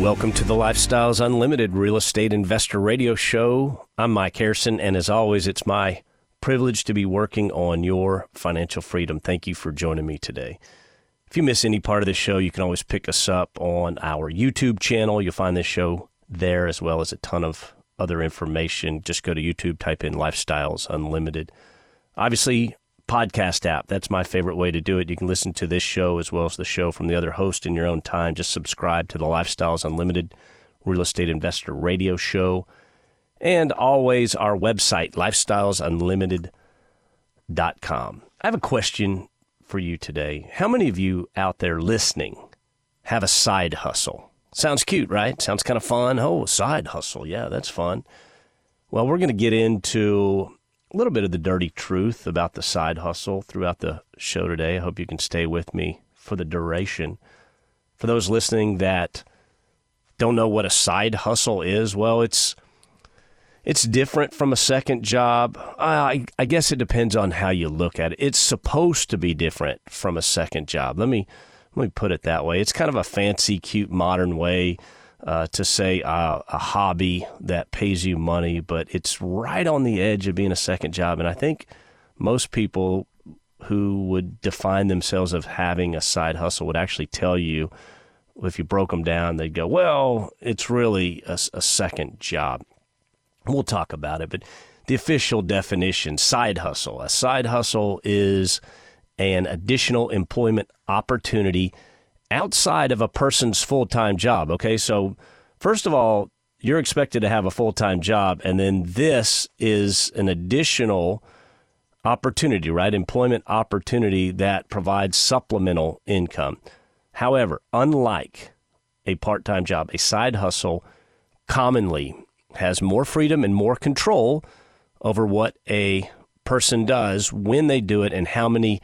Welcome to the Lifestyles Unlimited Real Estate Investor Radio Show. I'm Mike Harrison, and as always, it's my privilege to be working on your financial freedom. Thank you for joining me today. If you miss any part of the show, you can always pick us up on our YouTube channel. You'll find this show there as well as a ton of other information. Just go to YouTube, type in Lifestyles Unlimited. Obviously, podcast app. That's my favorite way to do it. You can listen to this show as well as the show from the other host in your own time. Just subscribe to the Lifestyles Unlimited Real Estate Investor Radio Show. And always our website, lifestylesunlimited.com. I have a question for you today. How many of you out there listening have a side hustle? Sounds cute, right? Sounds kind of fun. Oh, side hustle. Yeah, that's fun. Well, we're going to get into a little bit of the dirty truth about the side hustle throughout the show today. I hope you can stay with me for the duration. For those listening that don't know what a side hustle is, well, it's it's different from a second job. I, I guess it depends on how you look at it. It's supposed to be different from a second job. Let me let me put it that way. It's kind of a fancy, cute, modern way uh, to say uh, a hobby that pays you money, but it's right on the edge of being a second job. And I think most people who would define themselves of having a side hustle would actually tell you if you broke them down, they'd go, well, it's really a, a second job. We'll talk about it, but the official definition side hustle a side hustle is an additional employment opportunity outside of a person's full time job. Okay, so first of all, you're expected to have a full time job, and then this is an additional opportunity, right? Employment opportunity that provides supplemental income. However, unlike a part time job, a side hustle commonly has more freedom and more control over what a person does, when they do it, and how many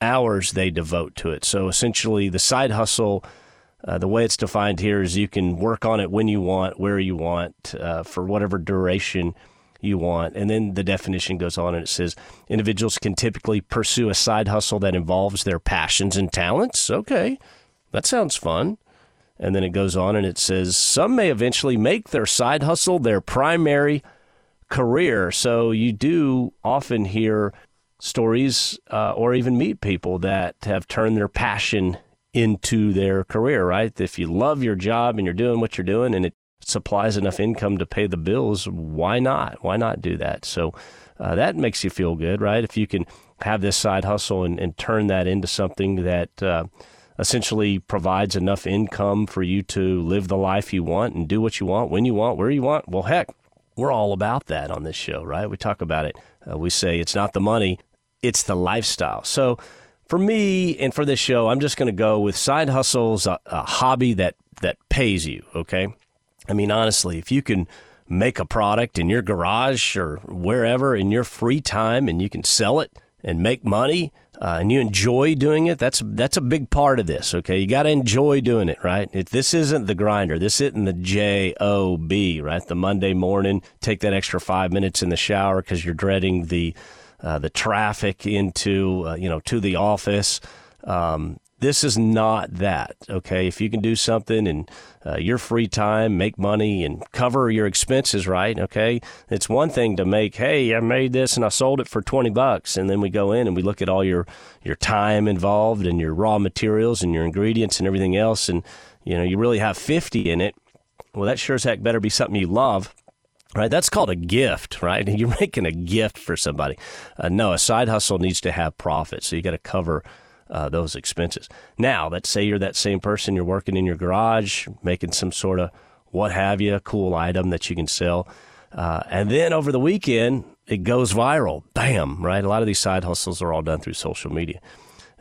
hours they devote to it. So essentially, the side hustle, uh, the way it's defined here is you can work on it when you want, where you want, uh, for whatever duration you want. And then the definition goes on and it says individuals can typically pursue a side hustle that involves their passions and talents. Okay, that sounds fun. And then it goes on and it says some may eventually make their side hustle their primary career. So you do often hear stories uh, or even meet people that have turned their passion into their career, right? If you love your job and you're doing what you're doing and it supplies enough income to pay the bills, why not? Why not do that? So uh, that makes you feel good, right? If you can have this side hustle and, and turn that into something that uh, essentially provides enough income for you to live the life you want and do what you want, when you want, where you want, well, heck, we're all about that on this show, right? We talk about it. Uh, we say it's not the money, it's the lifestyle. So for me and for this show, I'm just going to go with side hustles, a, a hobby that that pays you. Okay, I mean honestly, if you can make a product in your garage or wherever in your free time and you can sell it and make money uh, and you enjoy doing it, that's that's a big part of this. Okay, you got to enjoy doing it, right? If this isn't the grinder, this isn't the J O B, right? The Monday morning, take that extra five minutes in the shower because you're dreading the uh, the traffic into uh, you know to the office. Um, this is not that. Okay, if you can do something in uh, your free time, make money and cover your expenses, right? Okay, it's one thing to make. Hey, I made this and I sold it for twenty bucks, and then we go in and we look at all your your time involved and your raw materials and your ingredients and everything else, and you know you really have fifty in it. Well, that sure as heck better be something you love right? That's called a gift, right? You're making a gift for somebody. Uh, no, a side hustle needs to have profit, so you got to cover uh, those expenses. Now, let's say you're that same person, you're working in your garage, making some sort of what have you, cool item that you can sell. Uh, and then over the weekend, it goes viral. Bam, right? A lot of these side hustles are all done through social media.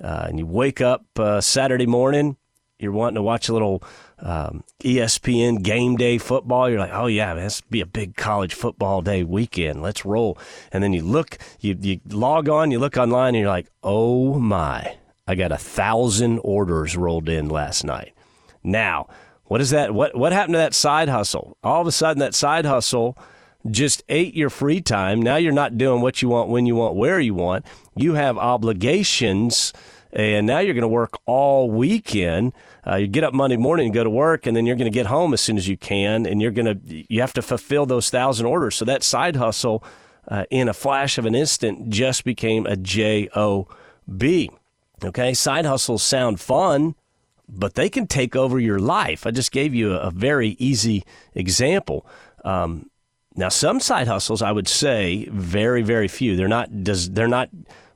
Uh, and you wake up uh, Saturday morning, you're wanting to watch a little um, ESPN game day football. You're like, oh yeah, man, this be a big college football day weekend. Let's roll. And then you look, you you log on, you look online, and you're like, oh my, I got a thousand orders rolled in last night. Now, what is that? What what happened to that side hustle? All of a sudden, that side hustle just ate your free time. Now you're not doing what you want, when you want, where you want. You have obligations and now you're going to work all weekend. Uh, you get up Monday morning and go to work, and then you're going to get home as soon as you can, and you're going to you have to fulfill those thousand orders. So that side hustle, uh, in a flash of an instant, just became a job. Okay, side hustles sound fun, but they can take over your life. I just gave you a, a very easy example. Um, now, some side hustles, I would say, very, very few. They're not. Does they're not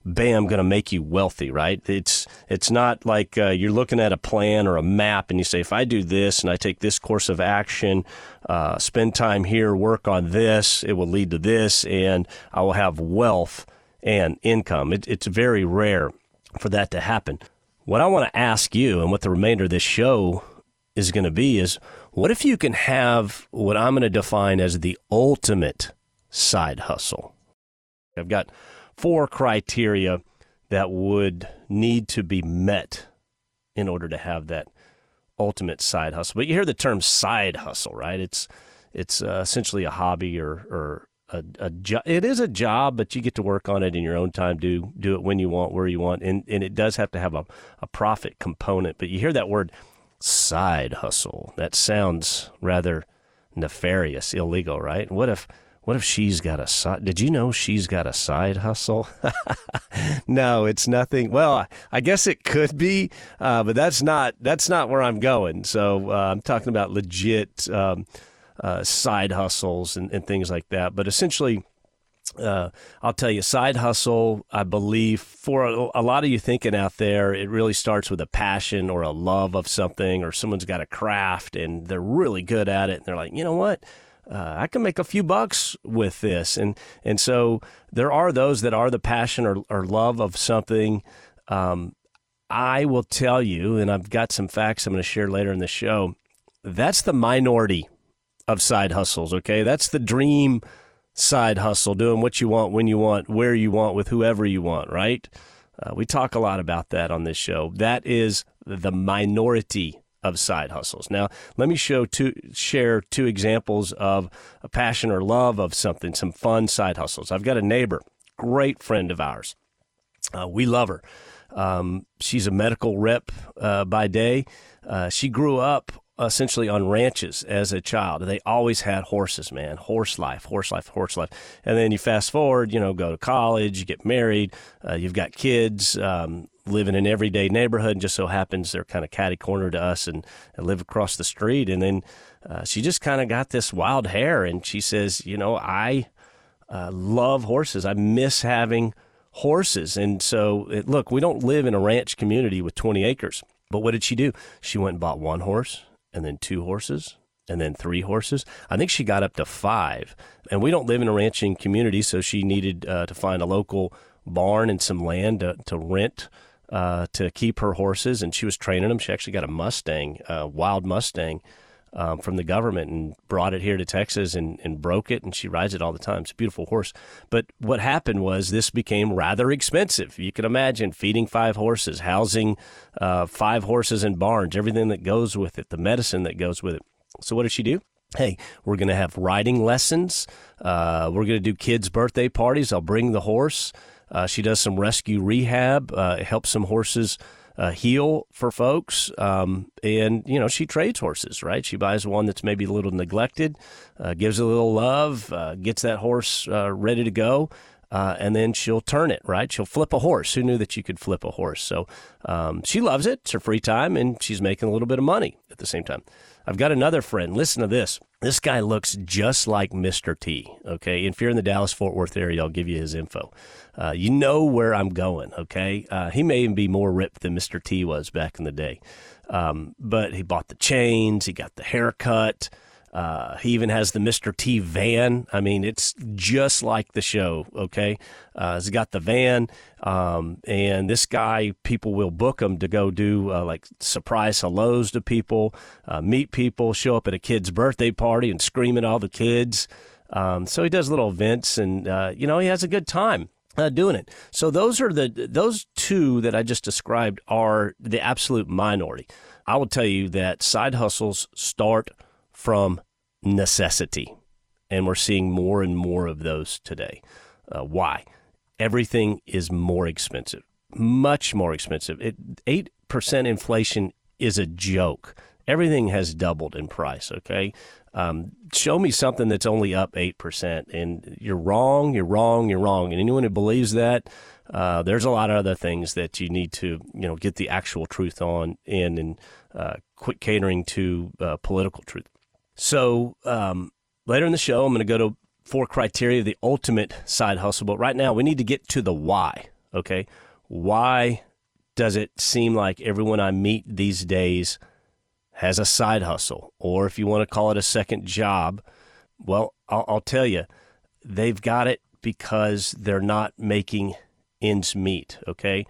bam going to make you wealthy right it's it's not like uh, you're looking at a plan or a map and you say if i do this and i take this course of action uh, spend time here work on this it will lead to this and i will have wealth and income it, it's very rare for that to happen what i want to ask you and what the remainder of this show is going to be is what if you can have what i'm going to define as the ultimate side hustle i've got four criteria that would need to be met in order to have that ultimate side hustle. But you hear the term side hustle, right? It's it's uh, essentially a hobby or or a, a job. It is a job, but you get to work on it in your own time. Do do it when you want, where you want, and and it does have to have a, a profit component. But you hear that word side hustle. That sounds rather nefarious, illegal, right? What if what if she's got a side? Did you know she's got a side hustle? no, it's nothing. Well, I guess it could be, uh, but that's not that's not where I'm going. So uh, I'm talking about legit um, uh, side hustles and, and, things like that. But essentially, uh, I'll tell you, side hustle, I believe, for a, a, lot of you thinking out there, it really starts with a passion or a love of something, or someone's got a craft and they're really good at it. And they're like, you know what? uh, I can make a few bucks with this. And, and so there are those that are the passion or, or love of something. Um, I will tell you, and I've got some facts I'm going to share later in the show. That's the minority of side hustles, okay? That's the dream side hustle, doing what you want, when you want, where you want, with whoever you want, right? Uh, we talk a lot about that on this show. That is the minority of side hustles. Now, let me show two, share two examples of a passion or love of something, some fun side hustles. I've got a neighbor, great friend of ours. Uh, we love her. Um, she's a medical rep uh, by day. Uh, she grew up essentially on ranches as a child. They always had horses, man. Horse life, horse life, horse life. And then you fast forward, you know, go to college, you get married, uh, you've got kids. Um, live in an everyday neighborhood and just so happens they're kind of catty corner to us and, and live across the street. And then uh, she just kind of got this wild hair and she says, you know, I uh, love horses. I miss having horses. And so, it, look, we don't live in a ranch community with 20 acres. But what did she do? She went and bought one horse and then two horses and then three horses. I think she got up to five. And we don't live in a ranching community, so she needed uh, to find a local barn and some land to, to rent uh, to keep her horses, and she was training them. She actually got a Mustang, a wild Mustang, um, from the government and brought it here to Texas and, and broke it, and she rides it all the time. It's a beautiful horse. But what happened was this became rather expensive. You can imagine feeding five horses, housing uh, five horses in barns, everything that goes with it, the medicine that goes with it. So what did she do? hey, we're going to have riding lessons. Uh, we're going to do kids' birthday parties. I'll bring the horse. Uh, she does some rescue rehab, uh, helps some horses uh, heal for folks. Um, and, you know, she trades horses, right? She buys one that's maybe a little neglected, uh, gives a little love, uh, gets that horse uh, ready to go. and then she'll turn it, right? She'll flip a horse. Who knew that you could flip a horse? So um, she loves it. It's her free time, and she's making a little bit of money at the same time. I've got another friend. Listen to this. This guy looks just like Mr. T. Okay. If you're in the Dallas Fort Worth area, I'll give you his info. Uh, you know where I'm going. Okay. Uh, he may even be more ripped than Mr. T was back in the day. Um, but he bought the chains, he got the haircut. Uh, he even has the Mr. T van. I mean, it's just like the show, okay? Uh, he's got the van, um, and this guy, people will book him to go do uh, like surprise hellos to people, uh, meet people, show up at a kid's birthday party and scream at all the kids. Um, so he does little events, and uh, you know he has a good time uh, doing it. So those are the those two that I just described are the absolute minority. I will tell you that side hustles start from necessity, and we're seeing more and more of those today. Uh, why? Everything is more expensive, much more expensive. Eight percent inflation is a joke. Everything has doubled in price. Okay, um, show me something that's only up 8%. And you're wrong, you're wrong, you're wrong. And anyone who believes that, uh, there's a lot of other things that you need to, you know, get the actual truth on in and uh, quit catering to uh, political truth. So um, later in the show, I'm going to go to four criteria of the ultimate side hustle. But right now, we need to get to the why. Okay. Why does it seem like everyone I meet these days – has a side hustle, or if you want to call it a second job, well, I'll, I'll tell you, they've got it because they're not making ends meet. Okay,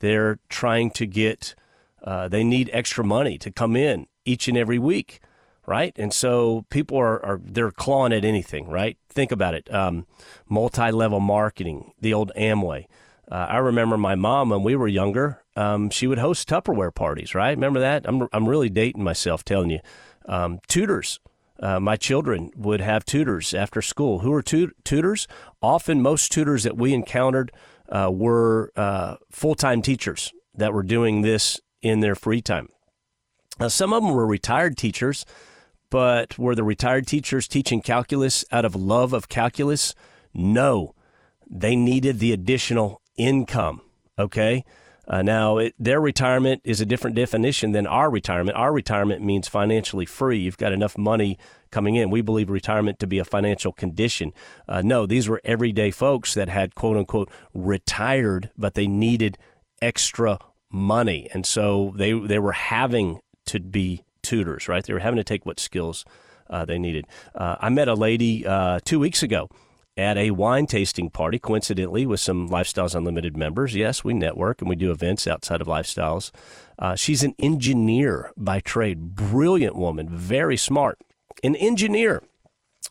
they're trying to get, uh, they need extra money to come in each and every week, right? And so people are, are they're clawing at anything, right? Think about it. Um, multi-level marketing, the old Amway. Uh, I remember my mom when we were younger. Um, she would host Tupperware parties, right? Remember that? I'm I'm really dating myself, telling you. Um, tutors. Uh, my children would have tutors after school. Who are tutors? Often, most tutors that we encountered uh, were uh, full time teachers that were doing this in their free time. Some of them were retired teachers, but were the retired teachers teaching calculus out of love of calculus? No, they needed the additional income. Okay. Uh, now, it, their retirement is a different definition than our retirement. Our retirement means financially free. You've got enough money coming in. We believe retirement to be a financial condition. Uh, no, these were everyday folks that had quote unquote retired, but they needed extra money. And so they, they were having to be tutors, right? They were having to take what skills uh, they needed. Uh, I met a lady uh, two weeks ago at a wine tasting party, coincidentally, with some Lifestyles Unlimited members. Yes, we network and we do events outside of Lifestyles. Uh, she's an engineer by trade, brilliant woman, very smart. An engineer.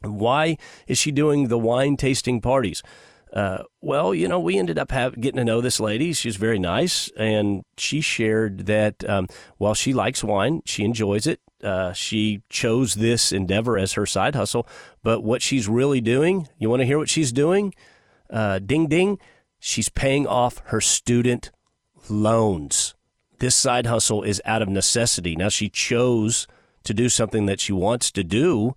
Why is she doing the wine tasting parties? Uh, well, you know, we ended up have, getting to know this lady. She's very nice, and she shared that um, while she likes wine, she enjoys it. Uh, she chose this endeavor as her side hustle, but what she's really doing, you want to hear what she's doing? Uh, ding ding, she's paying off her student loans. This side hustle is out of necessity. Now she chose to do something that she wants to do,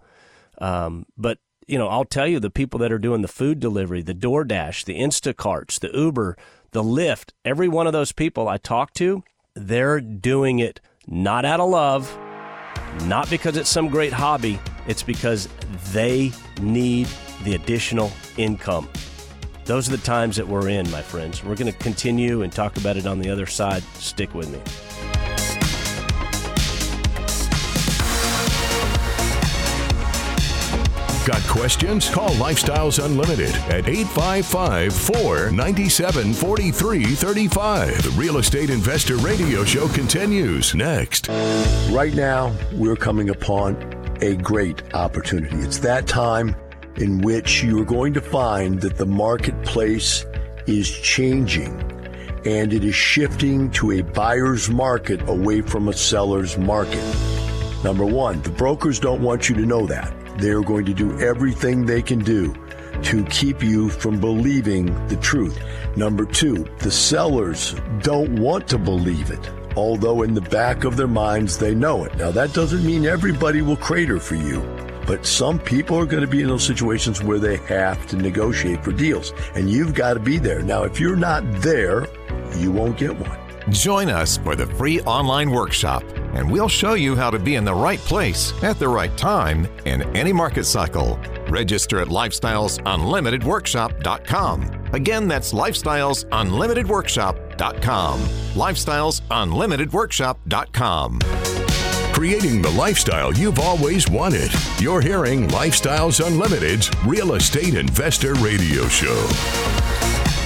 um, but you know, I'll tell you the people that are doing the food delivery, the DoorDash, the Instacarts, the Uber, the Lyft, every one of those people I talk to, they're doing it not out of love, not because it's some great hobby, it's because they need the additional income. Those are the times that we're in, my friends. We're going to continue and talk about it on the other side. Stick with me. Got questions? Call Lifestyles Unlimited at 855 497 4335. The Real Estate Investor Radio Show continues next. Right now, we're coming upon a great opportunity. It's that time in which you're going to find that the marketplace is changing and it is shifting to a buyer's market away from a seller's market. Number one, the brokers don't want you to know that. They're going to do everything they can do to keep you from believing the truth. Number two, the sellers don't want to believe it, although in the back of their minds they know it. Now, that doesn't mean everybody will crater for you, but some people are going to be in those situations where they have to negotiate for deals, and you've got to be there. Now, if you're not there, you won't get one. Join us for the free online workshop, and we'll show you how to be in the right place at the right time in any market cycle. Register at lifestylesunlimitedworkshop.com. Again, that's lifestylesunlimitedworkshop.com. Lifestylesunlimitedworkshop.com. creating the lifestyle you've always wanted. You're hearing Lifestyles Unlimited's Real Estate Investor Radio Show.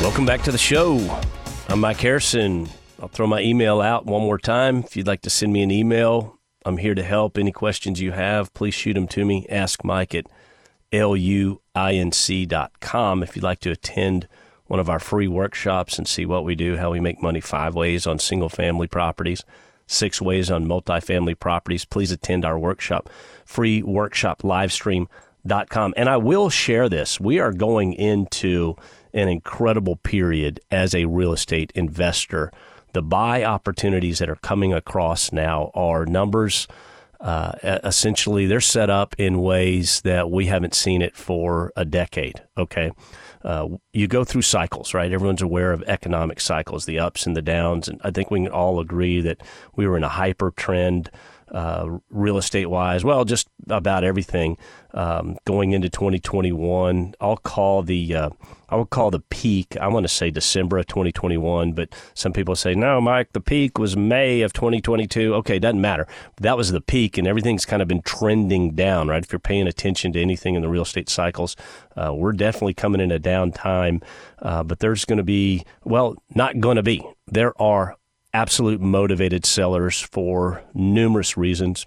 Welcome back to the show. I'm Mike Harrison. I'll throw my email out one more time. If you'd like to send me an email, I'm here to help. Any questions you have, please shoot them to me. Ask Mike at luinc.com. If you'd like to attend one of our free workshops and see what we do, how we make money five ways on single family properties, six ways on multifamily properties, please attend our workshop, free workshop livestream.com. And I will share this. We are going into an incredible period as a real estate investor. The buy opportunities that are coming across now are numbers. Uh, essentially, they're set up in ways that we haven't seen it for a decade. Okay. Uh, you go through cycles, right? Everyone's aware of economic cycles, the ups and the downs. And I think we can all agree that we were in a hyper trend uh, real estate wise, well, just about everything um, going into 2021. I'll call the uh, I would call the peak. I want to say December of 2021, but some people say no, Mike. The peak was May of 2022. Okay, doesn't matter. That was the peak, and everything's kind of been trending down, right? If you're paying attention to anything in the real estate cycles, uh, we're definitely coming in a down time. Uh, but there's going to be well, not going to be. There are absolute motivated sellers for numerous reasons.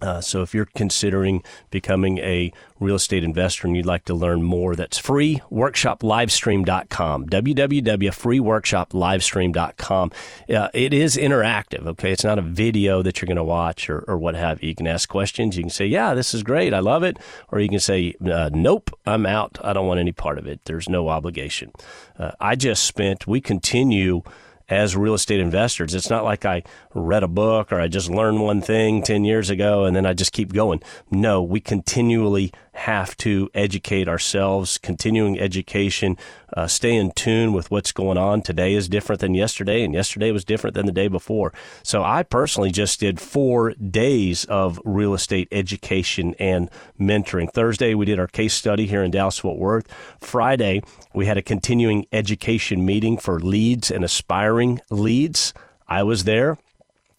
Uh, so if you're considering becoming a real estate investor and you'd like to learn more, that's free workshoplivestream.com, www.freeworkshoplivestream.com. Uh, it is interactive, okay? It's not a video that you're going to watch or, or what have you. You can ask questions. You can say, yeah, this is great. I love it. Or you can say, uh, nope, I'm out. I don't want any part of it. There's no obligation. Uh, I just spent, we continue – as real estate investors. It's not like I read a book or I just learned one thing 10 years ago and then I just keep going. No, we continually have to educate ourselves, continuing education, uh, stay in tune with what's going on. Today is different than yesterday, and yesterday was different than the day before. So I personally just did four days of real estate education and mentoring. Thursday, we did our case study here in Dallas Fort Worth. Friday, we had a continuing education meeting for leads and aspiring leads. I was there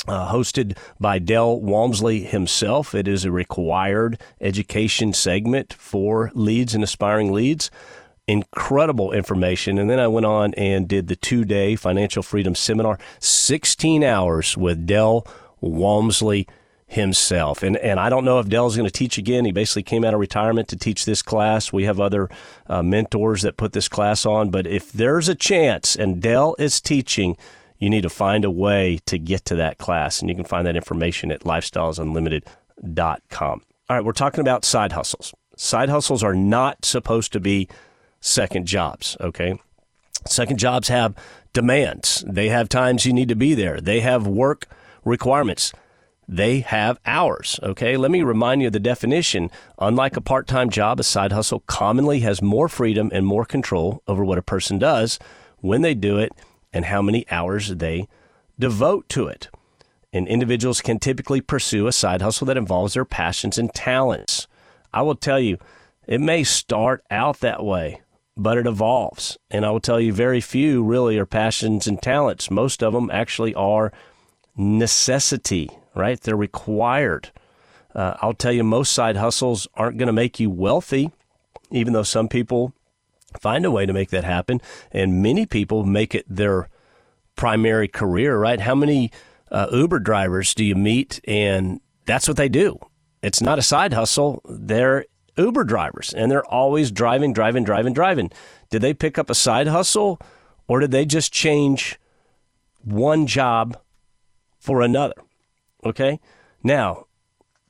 uh, hosted by Del Walmsley himself. It is a required education segment for leads and aspiring leads. Incredible information. And then I went on and did the two day financial freedom seminar, 16 hours with Del Walmsley himself. And and I don't know if Del's going to teach again. He basically came out of retirement to teach this class. We have other uh, mentors that put this class on, but if there's a chance and Del is teaching, you need to find a way to get to that class. And you can find that information at lifestylesunlimited.com. All right, we're talking about side hustles. Side hustles are not supposed to be second jobs, okay? Second jobs have demands. They have times you need to be there. They have work requirements. They have hours. Okay, let me remind you of the definition. Unlike a part time job, a side hustle commonly has more freedom and more control over what a person does when they do it and how many hours they devote to it. And individuals can typically pursue a side hustle that involves their passions and talents. I will tell you, it may start out that way, but it evolves. And I will tell you, very few really are passions and talents. Most of them actually are necessity, right? They're required. Uh, I'll tell you, most side hustles aren't going to make you wealthy, even though some people find a way to make that happen. And many people make it their primary career, right? How many uh, Uber drivers do you meet and that's what they do? It's not a side hustle. They're Uber drivers and they're always driving, driving, driving, driving. Did they pick up a side hustle or did they just change one job for another? Okay. Now,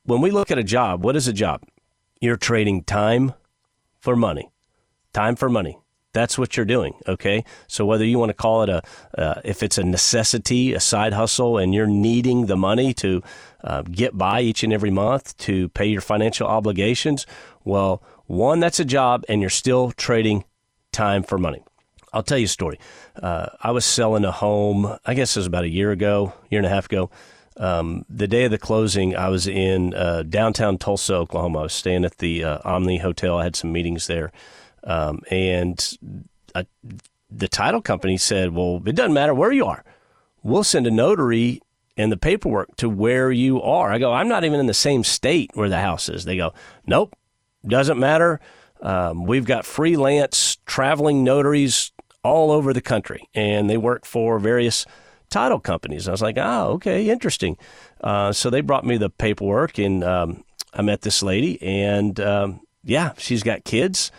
when we look at a job, what is a job? You're trading time for money. Time for money. That's what you're doing. Okay. So whether you want to call it a, uh, if it's a necessity, a side hustle, and you're needing the money to uh, get by each and every month to pay your financial obligations, well, one, that's a job, and you're still trading time for money. I'll tell you a story. Uh, I was selling a home, I guess it was about a year ago, year and a half ago. Um, the day of the closing, I was in uh, downtown Tulsa, Oklahoma. I was staying at the uh, Omni Hotel. I had some meetings there. Um, and uh, the title company said, well, it doesn't matter where you are. We'll send a notary and the paperwork to where you are. I go, I'm not even in the same state where the house is. They go, nope, doesn't matter. Um, we've got freelance traveling notaries all over the country, and they work for various title companies. I was like, oh, okay, interesting. Uh, so they brought me the paperwork, and um, I met this lady, and um, yeah, she's got kids.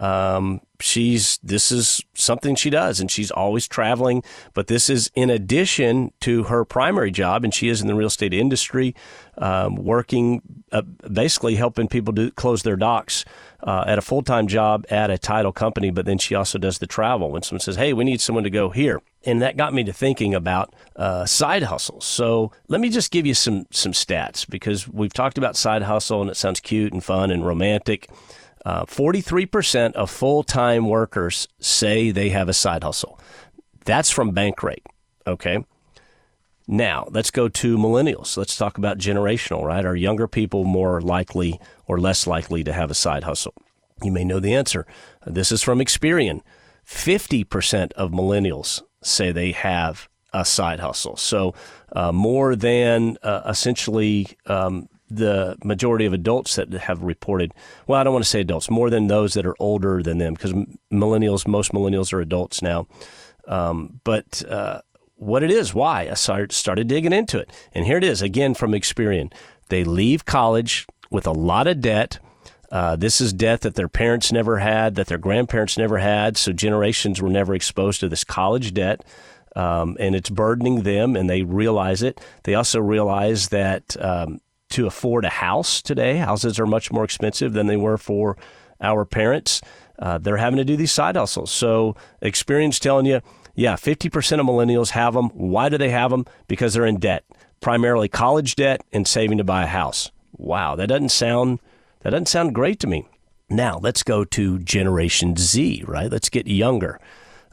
Um, she's this is something she does, and she's always traveling. But this is in addition to her primary job, and she is in the real estate industry, um, working uh, basically helping people do close their docs uh, at a full time job at a title company. But then she also does the travel. When someone says, "Hey, we need someone to go here," and that got me to thinking about uh, side hustles. So let me just give you some some stats because we've talked about side hustle, and it sounds cute and fun and romantic. Uh, 43% of full time workers say they have a side hustle. That's from Bankrate. Okay. Now, let's go to millennials. Let's talk about generational, right? Are younger people more likely or less likely to have a side hustle? You may know the answer. This is from Experian. 50% of millennials say they have a side hustle. So, uh, more than uh, essentially um, the majority of adults that have reported, well, I don't want to say adults, more than those that are older than them, because millennials, most millennials are adults now. Um, but uh, what it is, why I started digging into it. And here it is again from Experian. They leave college with a lot of debt. Uh, this is debt that their parents never had, that their grandparents never had. So generations were never exposed to this college debt. Um, and it's burdening them, and they realize it. They also realize that um, to afford a house today. Houses are much more expensive than they were for our parents. Uh, they're having to do these side hustles. So, Experian's telling you, yeah, 50% of millennials have them. Why do they have them? Because they're in debt, primarily college debt and saving to buy a house. Wow, that doesn't sound that doesn't sound great to me. Now, let's go to Generation Z, right? Let's get younger.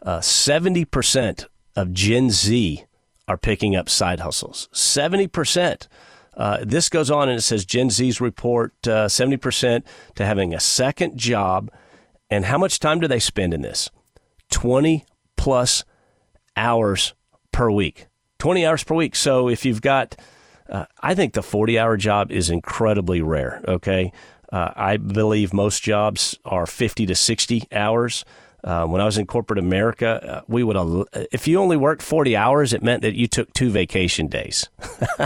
Uh, 70% of Gen Z are picking up side hustles. 70%. Uh, this goes on and it says Gen Z's report uh, 70% to having a second job. And how much time do they spend in this? 20 plus hours per week. 20 hours per week. So if you've got, uh, I think the 40 hour job is incredibly rare. Okay. Uh, I believe most jobs are 50 to 60 hours. Uh, when I was in corporate America, uh, we would if you only worked 40 hours, it meant that you took two vacation days.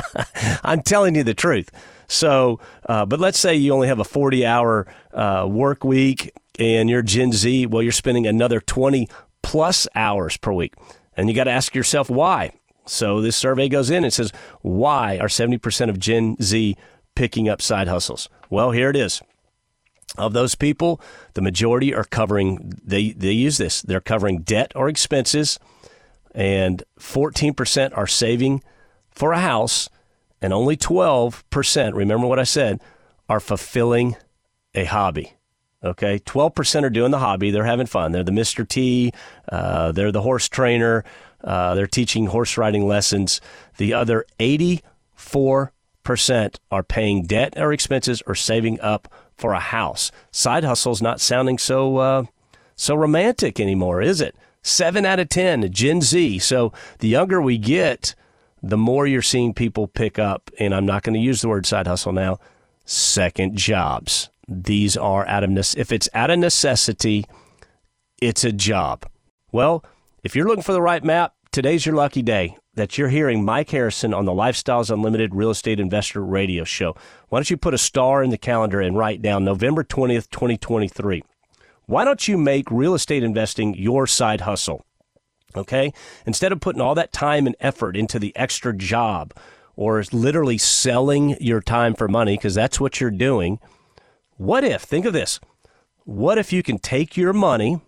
I'm telling you the truth. So, uh, but let's say you only have a 40 hour uh, work week and you're Gen Z, well, you're spending another 20 plus hours per week. And you got to ask yourself why. So this survey goes in and says, why are 70% of Gen Z picking up side hustles? Well, here it is. Of those people, the majority are covering, they, they use this, they're covering debt or expenses, and 14% are saving for a house, and only 12%, remember what I said, are fulfilling a hobby. Okay, 12% are doing the hobby. They're having fun. They're the Mr. T, uh, they're the horse trainer, uh, they're teaching horse riding lessons. The other 84% are paying debt or expenses or saving up for a house. Side hustle's not sounding so uh, so romantic anymore, is it? Seven out of ten, Gen Z. So the younger we get, the more you're seeing people pick up, and I'm not going to use the word side hustle now, second jobs. These are out of if it's out of necessity, it's a job. Well, if you're looking for the right map, today's your lucky day that you're hearing Mike Harrison on the Lifestyles Unlimited Real Estate Investor Radio Show. Why don't you put a star in the calendar and write down November 20th, 2023? Why don't you make real estate investing your side hustle? Okay? Instead of putting all that time and effort into the extra job or literally selling your time for money, because that's what you're doing, what if, think of this, what if you can take your money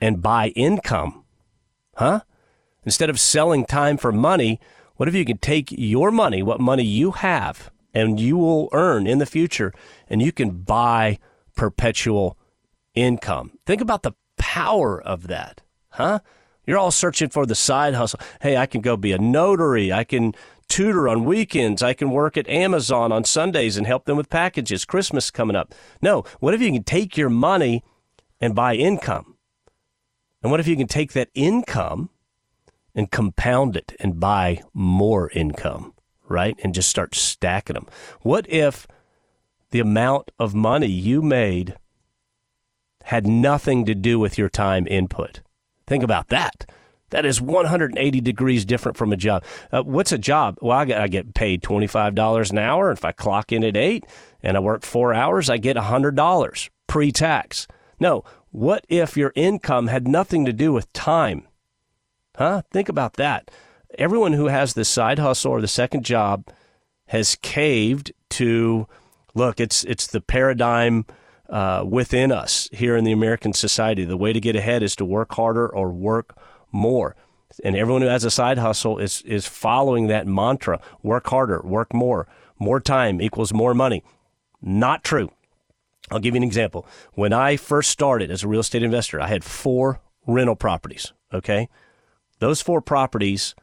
and buy income? Huh? Instead of selling time for money, what if you could take your money, what money you have, and you will earn in the future, and you can buy perpetual income? Think about the power of that, huh? You're all searching for the side hustle. Hey, I can go be a notary. I can tutor on weekends. I can work at Amazon on Sundays and help them with packages. Christmas coming up. No, what if you can take your money and buy income? And what if you can take that income and compound it and buy more income, right? And just start stacking them. What if the amount of money you made had nothing to do with your time input? Think about that. That is 180 degrees different from a job. Uh, what's a job? Well, I get, I get paid $25 an hour. If I clock in at 8 and I work four hours, I get $100 pre tax. No, what if your income had nothing to do with time? Huh? Think about that. Everyone who has the side hustle or the second job has caved to look, it's, it's the paradigm uh, within us here in the American society. The way to get ahead is to work harder or work more. And everyone who has a side hustle is is following that mantra: work harder, work more. More time equals more money. Not true. I'll give you an example. When I first started as a real estate investor, I had four rental properties. Okay. Those four properties,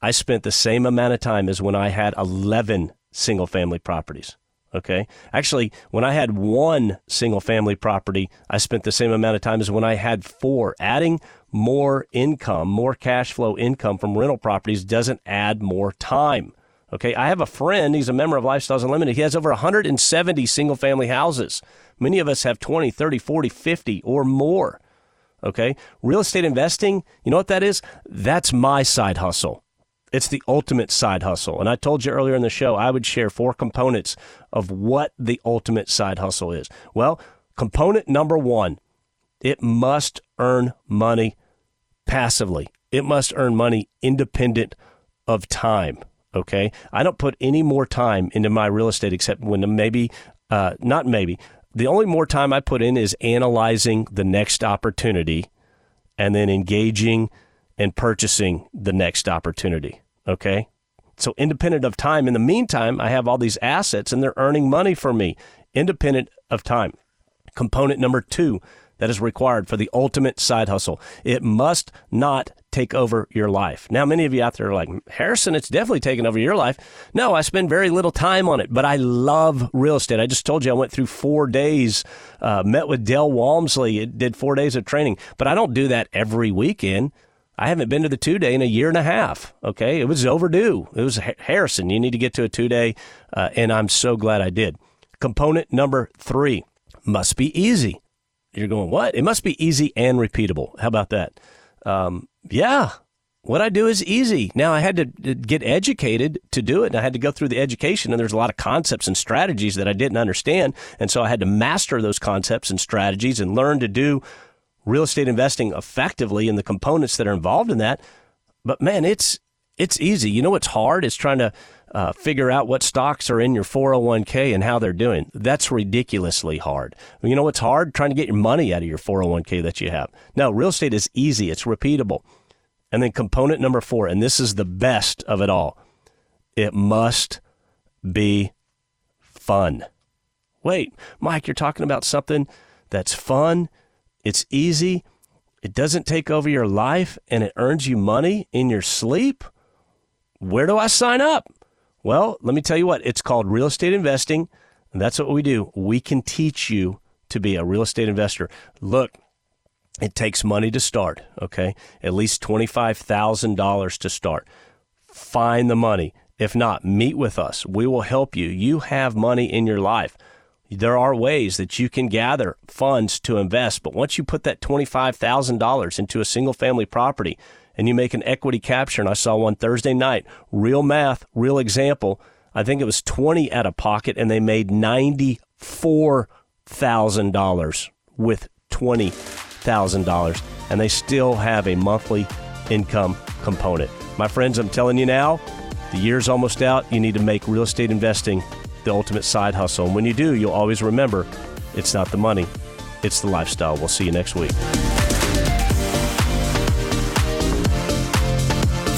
I spent the same amount of time as when I had 11 single family properties. Okay. Actually, when I had one single family property, I spent the same amount of time as when I had four. Adding more income, more cash flow income from rental properties doesn't add more time. Okay. I have a friend, he's a member of Lifestyles Unlimited. He has over 170 single family houses. Many of us have 20, 30, 40, 50 or more. Okay. Real estate investing, you know what that is? That's my side hustle. It's the ultimate side hustle. And I told you earlier in the show, I would share four components of what the ultimate side hustle is. Well, component number one, it must earn money passively. It must earn money independent of time. Okay. I don't put any more time into my real estate except when maybe, uh, not maybe, the only more time I put in is analyzing the next opportunity and then engaging and purchasing the next opportunity. Okay. So, independent of time, in the meantime, I have all these assets and they're earning money for me, independent of time. Component number two that is required for the ultimate side hustle it must not take over your life. Now, many of you out there are like, Harrison, it's definitely taken over your life. No, I spend very little time on it, but I love real estate. I just told you I went through four days, uh, met with Del Walmsley, did four days of training, but I don't do that every weekend. I haven't been to the two day in a year and a half. Okay. It was overdue. It was Harrison. You need to get to a two day. Uh, and I'm so glad I did. Component number three must be easy. You're going, what? It must be easy and repeatable. How about that? Um, yeah. What I do is easy. Now I had to get educated to do it and I had to go through the education and there's a lot of concepts and strategies that I didn't understand. And so I had to master those concepts and strategies and learn to do real estate investing effectively and the components that are involved in that. But man, it's it's easy. You know what's hard is trying to uh, figure out what stocks are in your 401k and how they're doing. That's ridiculously hard. You know what's hard? Trying to get your money out of your 401k that you have. Now, real estate is easy. It's repeatable. And then component number four, and this is the best of it all. It must be fun. Wait, Mike, you're talking about something that's fun it's easy, it doesn't take over your life, and it earns you money in your sleep. Where do I sign up? Well, let me tell you what, it's called real estate investing. And that's what we do. We can teach you to be a real estate investor. Look, it takes money to start, okay? At least $25,000 to start. Find the money. If not, meet with us. We will help you. You have money in your life there are ways that you can gather funds to invest. But once you put that $25,000 into a single family property and you make an equity capture, and I saw one Thursday night, real math, real example. I think it was 20 out of pocket and they made $94,000 with $20,000 and they still have a monthly income component. My friends, I'm telling you now, the year's almost out. You need to make real estate investing the ultimate side hustle. And when you do, you'll always remember it's not the money, it's the lifestyle. We'll see you next week.